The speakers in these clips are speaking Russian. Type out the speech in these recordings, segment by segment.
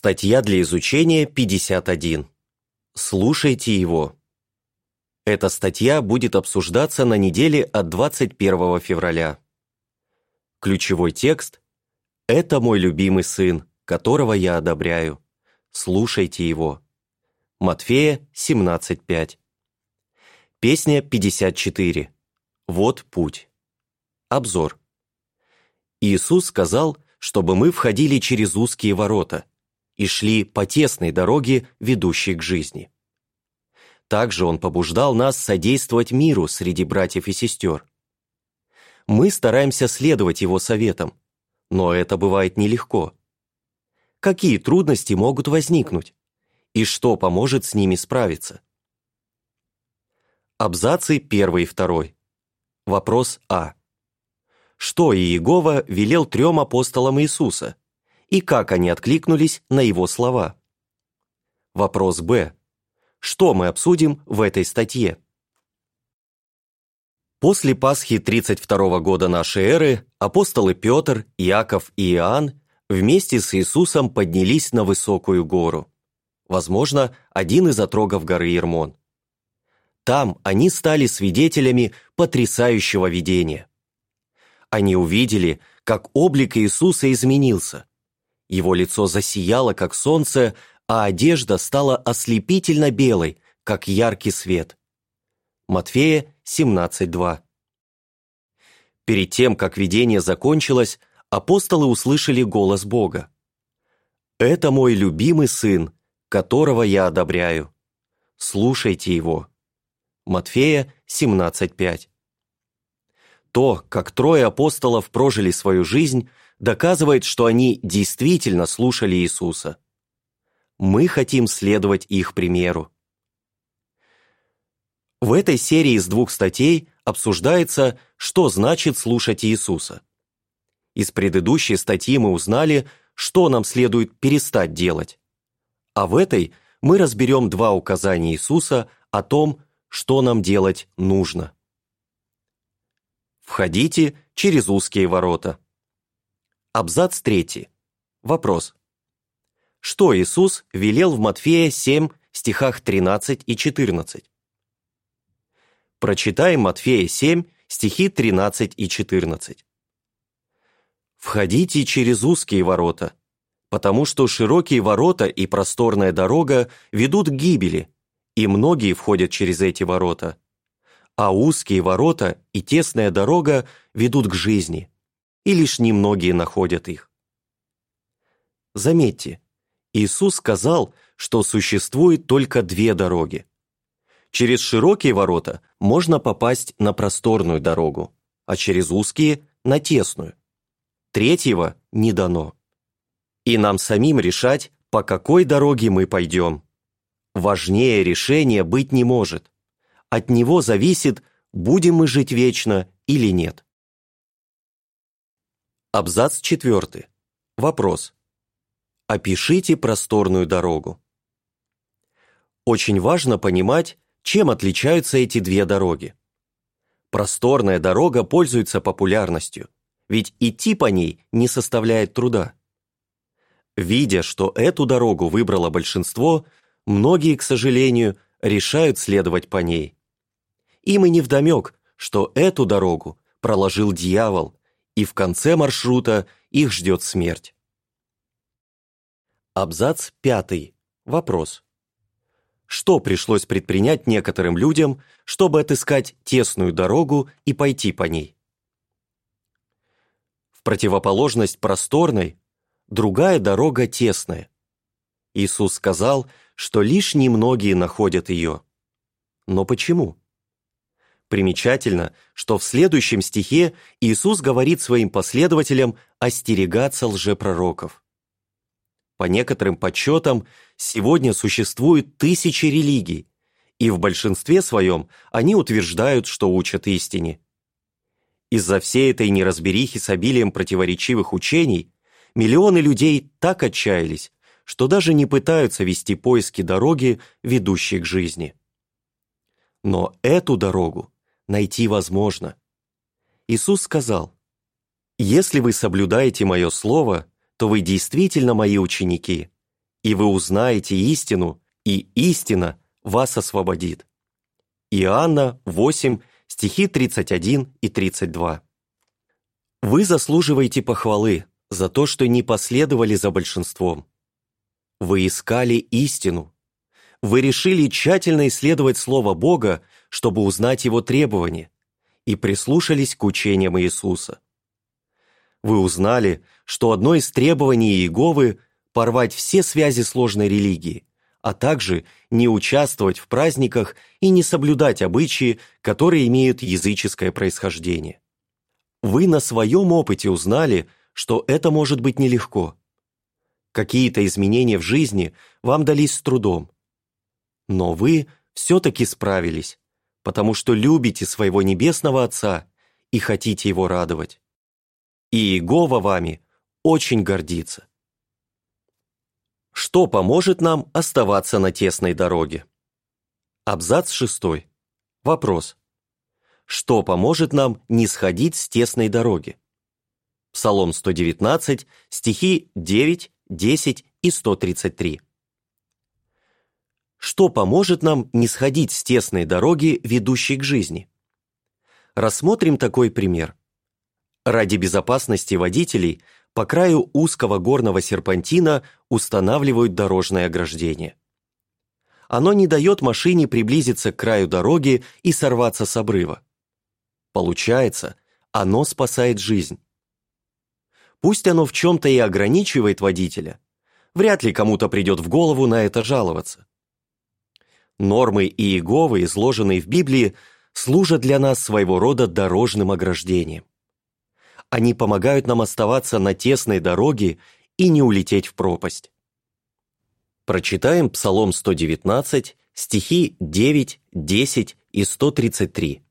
Статья для изучения 51. Слушайте его. Эта статья будет обсуждаться на неделе от 21 февраля. Ключевой текст «Это мой любимый сын, которого я одобряю. Слушайте его». Матфея 17.5. Песня 54. Вот путь. Обзор. Иисус сказал, чтобы мы входили через узкие ворота – и шли по тесной дороге, ведущей к жизни. Также он побуждал нас содействовать миру среди братьев и сестер. Мы стараемся следовать его советам, но это бывает нелегко. Какие трудности могут возникнуть? И что поможет с ними справиться? Абзацы 1 и 2. Вопрос А. Что Иегова велел трем апостолам Иисуса – и как они откликнулись на его слова. Вопрос Б. Что мы обсудим в этой статье? После Пасхи 32 года нашей эры апостолы Петр, Иаков и Иоанн вместе с Иисусом поднялись на высокую гору. Возможно, один из отрогов горы Ермон. Там они стали свидетелями потрясающего видения. Они увидели, как облик Иисуса изменился. Его лицо засияло, как солнце, а одежда стала ослепительно белой, как яркий свет. Матфея 17.2 Перед тем, как видение закончилось, апостолы услышали голос Бога. «Это мой любимый сын, которого я одобряю. Слушайте его». Матфея 17.5 То, как трое апостолов прожили свою жизнь, доказывает, что они действительно слушали Иисуса. Мы хотим следовать их примеру. В этой серии из двух статей обсуждается, что значит слушать Иисуса. Из предыдущей статьи мы узнали, что нам следует перестать делать. А в этой мы разберем два указания Иисуса о том, что нам делать нужно. Входите через узкие ворота. Абзац 3. Вопрос. Что Иисус велел в Матфея 7, стихах 13 и 14? Прочитаем Матфея 7, стихи 13 и 14. «Входите через узкие ворота, потому что широкие ворота и просторная дорога ведут к гибели, и многие входят через эти ворота, а узкие ворота и тесная дорога ведут к жизни, и лишь немногие находят их. Заметьте, Иисус сказал, что существует только две дороги. Через широкие ворота можно попасть на просторную дорогу, а через узкие – на тесную. Третьего не дано. И нам самим решать, по какой дороге мы пойдем. Важнее решения быть не может. От него зависит, будем мы жить вечно или нет. Абзац 4. Вопрос. Опишите просторную дорогу. Очень важно понимать, чем отличаются эти две дороги. Просторная дорога пользуется популярностью, ведь идти по ней не составляет труда. Видя, что эту дорогу выбрало большинство, многие, к сожалению, решают следовать по ней. Им и невдомек, что эту дорогу проложил дьявол, и в конце маршрута их ждет смерть. Абзац пятый. Вопрос. Что пришлось предпринять некоторым людям, чтобы отыскать тесную дорогу и пойти по ней? В противоположность просторной, другая дорога тесная. Иисус сказал, что лишь немногие находят ее. Но почему? Примечательно, что в следующем стихе Иисус говорит своим последователям остерегаться лжепророков. По некоторым подсчетам, сегодня существует тысячи религий, и в большинстве своем они утверждают, что учат истине. Из-за всей этой неразберихи с обилием противоречивых учений миллионы людей так отчаялись, что даже не пытаются вести поиски дороги, ведущей к жизни. Но эту дорогу найти возможно. Иисус сказал, «Если вы соблюдаете Мое Слово, то вы действительно Мои ученики, и вы узнаете истину, и истина вас освободит. Иоанна 8, стихи 31 и 32. Вы заслуживаете похвалы за то, что не последовали за большинством. Вы искали истину. Вы решили тщательно исследовать Слово Бога, чтобы узнать Его требования, и прислушались к учениям Иисуса. Вы узнали, что одно из требований Иеговы – порвать все связи сложной религии, а также не участвовать в праздниках и не соблюдать обычаи, которые имеют языческое происхождение. Вы на своем опыте узнали, что это может быть нелегко. Какие-то изменения в жизни вам дались с трудом. Но вы все-таки справились, потому что любите своего Небесного Отца и хотите Его радовать. И Иегова вами очень гордится. Что поможет нам оставаться на тесной дороге? Абзац шестой. Вопрос. Что поможет нам не сходить с тесной дороги? Псалом 119, стихи 9, 10 и 133. Что поможет нам не сходить с тесной дороги, ведущей к жизни? Рассмотрим такой пример. Ради безопасности водителей – по краю узкого горного серпантина устанавливают дорожное ограждение. Оно не дает машине приблизиться к краю дороги и сорваться с обрыва. Получается, оно спасает жизнь. Пусть оно в чем-то и ограничивает водителя, вряд ли кому-то придет в голову на это жаловаться. Нормы Иеговы, изложенные в Библии, служат для нас своего рода дорожным ограждением. Они помогают нам оставаться на тесной дороге и не улететь в пропасть. Прочитаем Псалом 119, стихи 9, 10 и 133.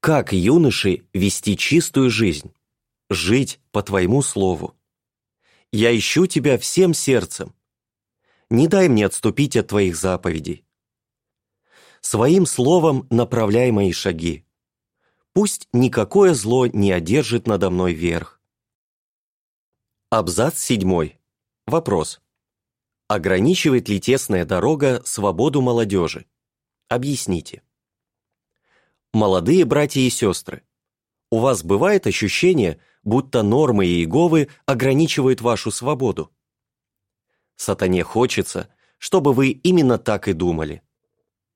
«Как, юноши, вести чистую жизнь? Жить по Твоему слову. Я ищу Тебя всем сердцем. Не дай мне отступить от Твоих заповедей. Своим словом направляй мои шаги. Пусть никакое зло не одержит надо мной верх. Абзац 7. Вопрос. Ограничивает ли тесная дорога свободу молодежи? Объясните. Молодые братья и сестры, у вас бывает ощущение, будто нормы Иеговы ограничивают вашу свободу? Сатане хочется, чтобы вы именно так и думали.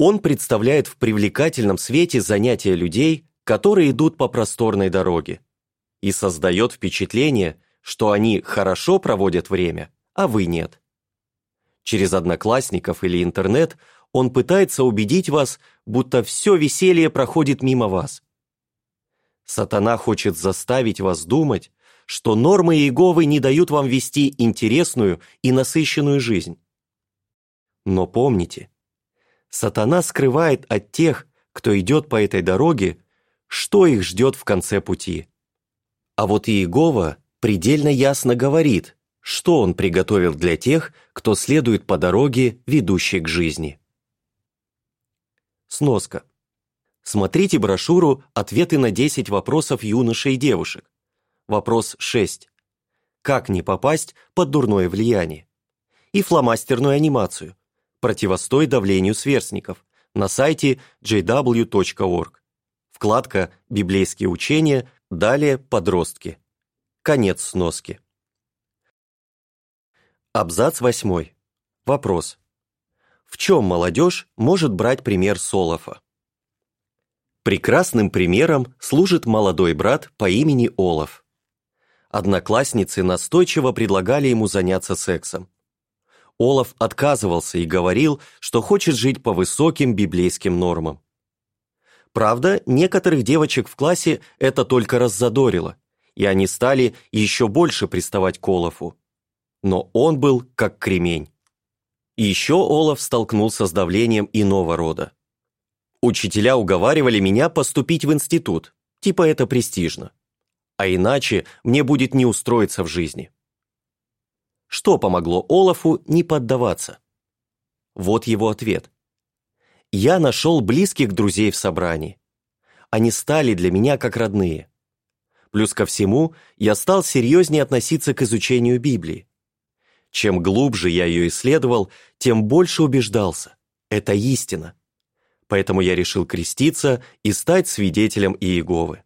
Он представляет в привлекательном свете занятия людей, которые идут по просторной дороге, и создает впечатление, что они хорошо проводят время, а вы нет. Через одноклассников или интернет он пытается убедить вас, будто все веселье проходит мимо вас. Сатана хочет заставить вас думать, что нормы Иеговы не дают вам вести интересную и насыщенную жизнь. Но помните, сатана скрывает от тех, кто идет по этой дороге, что их ждет в конце пути. А вот Иегова предельно ясно говорит, что он приготовил для тех, кто следует по дороге, ведущей к жизни. Сноска. Смотрите брошюру «Ответы на 10 вопросов юношей и девушек». Вопрос 6. Как не попасть под дурное влияние? И фломастерную анимацию «Противостой давлению сверстников» на сайте jw.org. Вкладка «Библейские учения», далее «Подростки». Конец сноски. Абзац 8. Вопрос. В чем молодежь может брать пример Солофа? Прекрасным примером служит молодой брат по имени Олаф. Одноклассницы настойчиво предлагали ему заняться сексом. Олаф отказывался и говорил, что хочет жить по высоким библейским нормам. Правда, некоторых девочек в классе это только раззадорило, и они стали еще больше приставать к Олафу. Но он был как кремень. И еще Олаф столкнулся с давлением иного рода. Учителя уговаривали меня поступить в институт, типа это престижно. А иначе мне будет не устроиться в жизни. Что помогло Олафу не поддаваться? Вот его ответ я нашел близких друзей в собрании. Они стали для меня как родные. Плюс ко всему, я стал серьезнее относиться к изучению Библии. Чем глубже я ее исследовал, тем больше убеждался. Это истина. Поэтому я решил креститься и стать свидетелем Иеговы.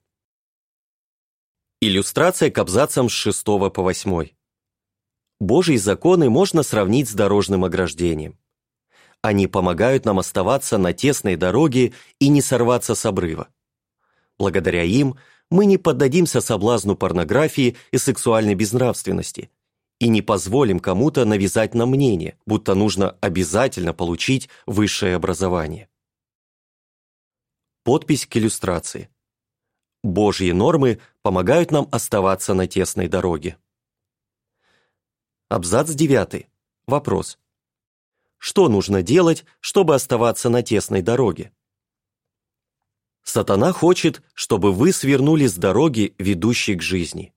Иллюстрация к абзацам с 6 по 8. Божьи законы можно сравнить с дорожным ограждением. Они помогают нам оставаться на тесной дороге и не сорваться с обрыва. Благодаря им мы не поддадимся соблазну порнографии и сексуальной безнравственности и не позволим кому-то навязать нам мнение, будто нужно обязательно получить высшее образование. Подпись к иллюстрации. Божьи нормы помогают нам оставаться на тесной дороге. Абзац 9. Вопрос. Что нужно делать, чтобы оставаться на тесной дороге? Сатана хочет, чтобы вы свернули с дороги, ведущей к жизни.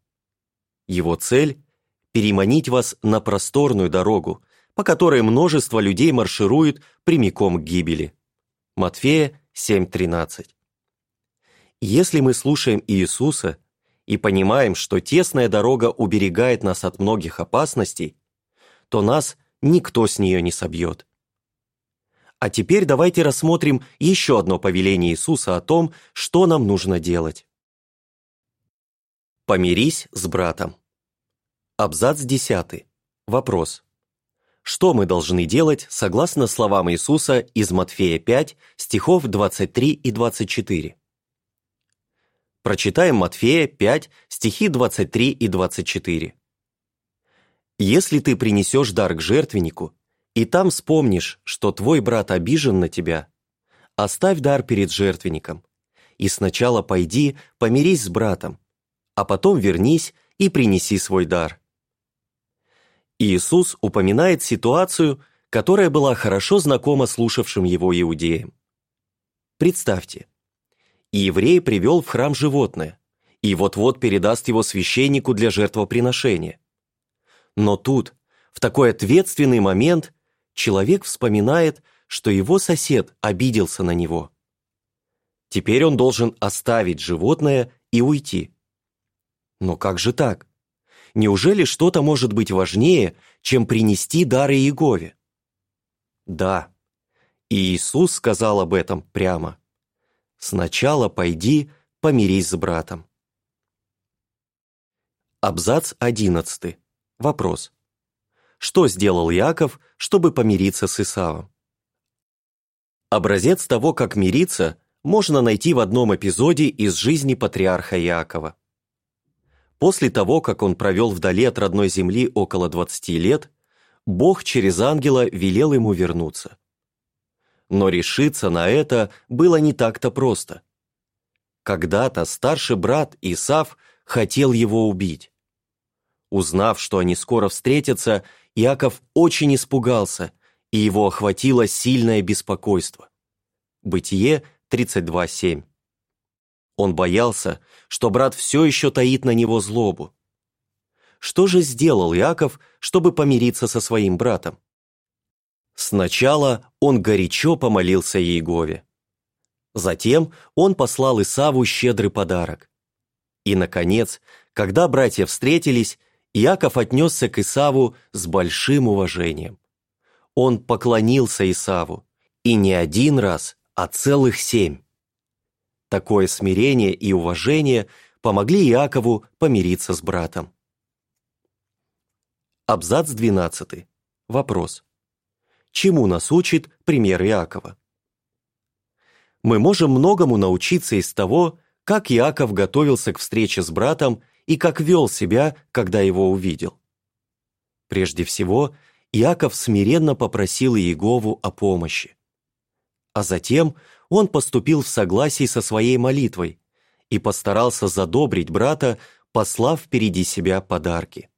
Его цель – переманить вас на просторную дорогу, по которой множество людей марширует прямиком к гибели. Матфея 7.13. Если мы слушаем Иисуса и понимаем, что тесная дорога уберегает нас от многих опасностей, то нас никто с нее не собьет. А теперь давайте рассмотрим еще одно повеление Иисуса о том, что нам нужно делать. Помирись с братом. Абзац 10. Вопрос. Что мы должны делать согласно словам Иисуса из Матфея 5, стихов 23 и 24? Прочитаем Матфея 5, стихи 23 и 24. «Если ты принесешь дар к жертвеннику, и там вспомнишь, что твой брат обижен на тебя, оставь дар перед жертвенником, и сначала пойди помирись с братом, а потом вернись и принеси свой дар». Иисус упоминает ситуацию, которая была хорошо знакома слушавшим его иудеям. Представьте, и еврей привел в храм животное, и вот-вот передаст его священнику для жертвоприношения. Но тут, в такой ответственный момент, человек вспоминает, что его сосед обиделся на него. Теперь он должен оставить животное и уйти. Но как же так? Неужели что-то может быть важнее, чем принести дары Иегове? Да, и Иисус сказал об этом прямо. Сначала пойди, помирись с братом. Абзац 11. Вопрос. Что сделал Яков, чтобы помириться с Исавом? Образец того, как мириться, можно найти в одном эпизоде из жизни патриарха Якова. После того, как он провел вдали от родной земли около 20 лет, Бог через ангела велел ему вернуться но решиться на это было не так-то просто. Когда-то старший брат Исав хотел его убить. Узнав, что они скоро встретятся, Иаков очень испугался, и его охватило сильное беспокойство. Бытие 32.7. Он боялся, что брат все еще таит на него злобу. Что же сделал Иаков, чтобы помириться со своим братом? Сначала он горячо помолился Иегове. Затем он послал Исаву щедрый подарок. И, наконец, когда братья встретились, Иаков отнесся к Исаву с большим уважением. Он поклонился Исаву, и не один раз, а целых семь. Такое смирение и уважение помогли Иакову помириться с братом. Абзац 12. Вопрос чему нас учит пример Иакова. Мы можем многому научиться из того, как Иаков готовился к встрече с братом и как вел себя, когда его увидел. Прежде всего, Иаков смиренно попросил Иегову о помощи. А затем он поступил в согласии со своей молитвой и постарался задобрить брата, послав впереди себя подарки.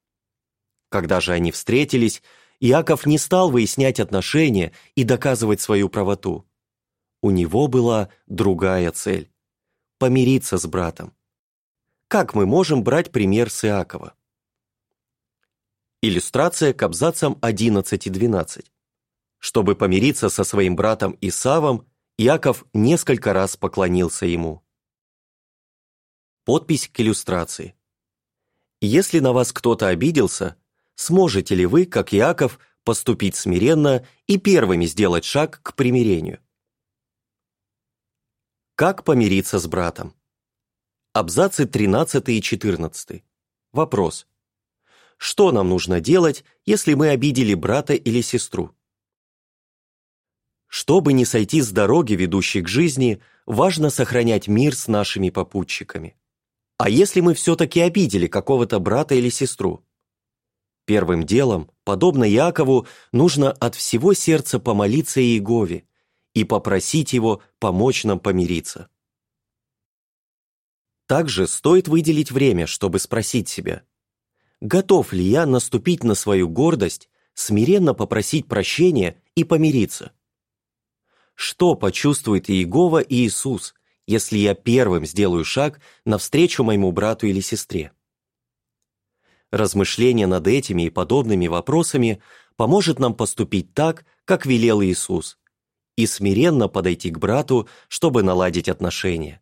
Когда же они встретились, Иаков не стал выяснять отношения и доказывать свою правоту. У него была другая цель – помириться с братом. Как мы можем брать пример с Иакова? Иллюстрация к абзацам 11 и 12. Чтобы помириться со своим братом Исавом, Иаков несколько раз поклонился ему. Подпись к иллюстрации. Если на вас кто-то обиделся, сможете ли вы, как Иаков, поступить смиренно и первыми сделать шаг к примирению? Как помириться с братом? Абзацы 13 и 14. Вопрос. Что нам нужно делать, если мы обидели брата или сестру? Чтобы не сойти с дороги, ведущей к жизни, важно сохранять мир с нашими попутчиками. А если мы все-таки обидели какого-то брата или сестру? Первым делом, подобно Якову, нужно от всего сердца помолиться Иегове и попросить его помочь нам помириться. Также стоит выделить время, чтобы спросить себя, готов ли я наступить на свою гордость, смиренно попросить прощения и помириться? Что почувствует Иегова и Иисус, если я первым сделаю шаг навстречу моему брату или сестре? Размышление над этими и подобными вопросами поможет нам поступить так, как велел Иисус, и смиренно подойти к брату, чтобы наладить отношения.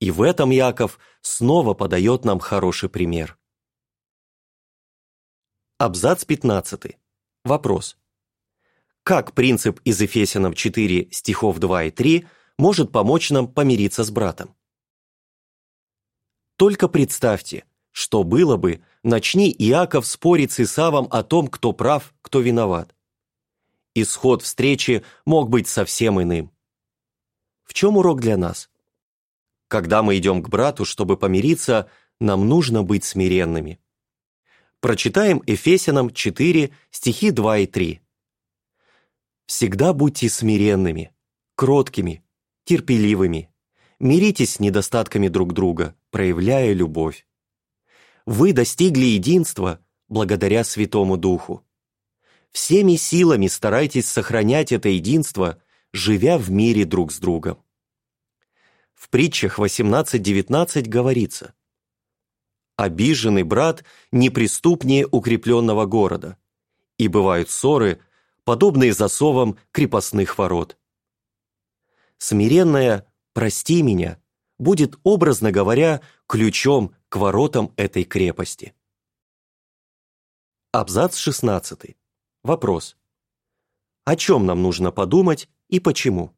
И в этом Яков снова подает нам хороший пример. Абзац 15. Вопрос. Как принцип из Ефесянам 4 стихов 2 и 3 может помочь нам помириться с братом? Только представьте, что было бы, начни Иаков спорить с Исавом о том, кто прав, кто виноват. Исход встречи мог быть совсем иным. В чем урок для нас? Когда мы идем к брату, чтобы помириться, нам нужно быть смиренными. Прочитаем Ефесянам 4, стихи 2 и 3. Всегда будьте смиренными, кроткими, терпеливыми. Миритесь с недостатками друг друга, проявляя любовь. Вы достигли единства благодаря Святому Духу. Всеми силами старайтесь сохранять это единство, живя в мире друг с другом. В притчах 18.19 говорится «Обиженный брат неприступнее укрепленного города, и бывают ссоры – подобные засовам крепостных ворот. Смиренная «прости меня» будет, образно говоря, ключом к воротам этой крепости. Абзац 16. Вопрос. О чем нам нужно подумать и почему?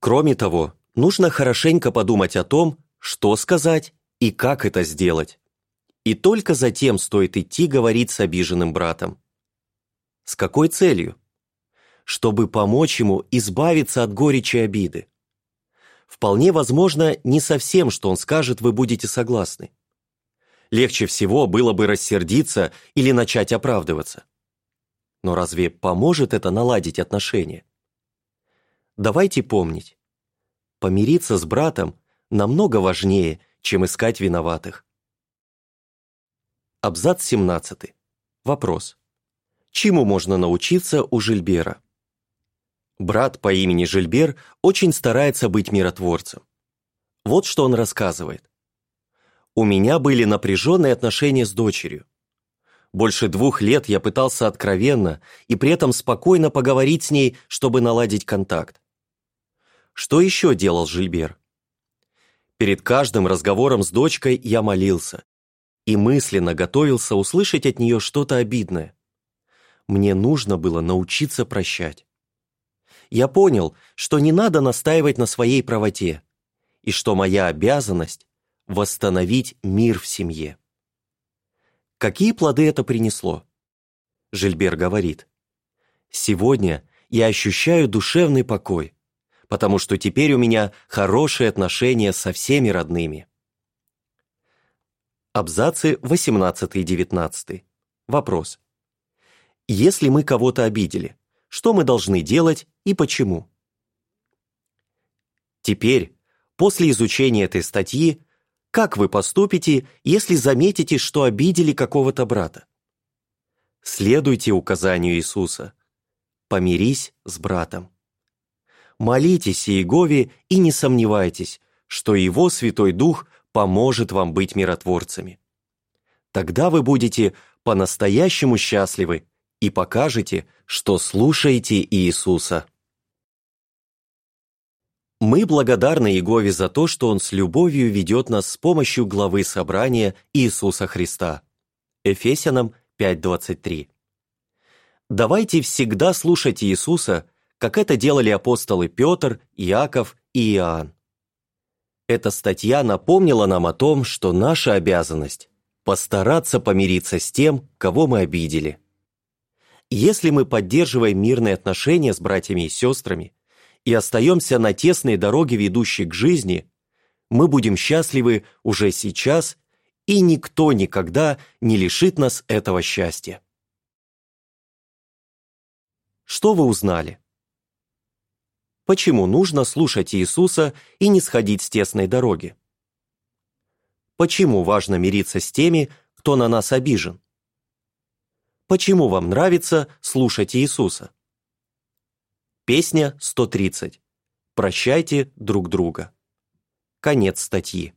Кроме того, нужно хорошенько подумать о том, что сказать и как это сделать. И только затем стоит идти говорить с обиженным братом. С какой целью? Чтобы помочь ему избавиться от горечи обиды. Вполне возможно, не совсем, что он скажет, вы будете согласны. Легче всего было бы рассердиться или начать оправдываться. Но разве поможет это наладить отношения? Давайте помнить, помириться с братом намного важнее, чем искать виноватых. Абзац 17. Вопрос чему можно научиться у Жильбера. Брат по имени Жильбер очень старается быть миротворцем. Вот что он рассказывает. «У меня были напряженные отношения с дочерью. Больше двух лет я пытался откровенно и при этом спокойно поговорить с ней, чтобы наладить контакт. Что еще делал Жильбер? Перед каждым разговором с дочкой я молился и мысленно готовился услышать от нее что-то обидное мне нужно было научиться прощать. Я понял, что не надо настаивать на своей правоте, и что моя обязанность – восстановить мир в семье. Какие плоды это принесло? Жильбер говорит, «Сегодня я ощущаю душевный покой, потому что теперь у меня хорошие отношения со всеми родными». Абзацы 18 и 19. Вопрос. Если мы кого-то обидели, что мы должны делать и почему? Теперь, после изучения этой статьи, как вы поступите, если заметите, что обидели какого-то брата? Следуйте указанию Иисуса. Помирись с братом. Молитесь Иегове и не сомневайтесь, что Его Святой Дух поможет вам быть миротворцами. Тогда вы будете по-настоящему счастливы и покажете, что слушаете Иисуса. Мы благодарны Иегове за то, что Он с любовью ведет нас с помощью главы собрания Иисуса Христа. Эфесянам 5.23. Давайте всегда слушать Иисуса, как это делали апостолы Петр, Иаков и Иоанн. Эта статья напомнила нам о том, что наша обязанность – постараться помириться с тем, кого мы обидели. Если мы поддерживаем мирные отношения с братьями и сестрами и остаемся на тесной дороге, ведущей к жизни, мы будем счастливы уже сейчас, и никто никогда не лишит нас этого счастья. Что вы узнали? Почему нужно слушать Иисуса и не сходить с тесной дороги? Почему важно мириться с теми, кто на нас обижен? Почему вам нравится слушать Иисуса? Песня 130. Прощайте друг друга. Конец статьи.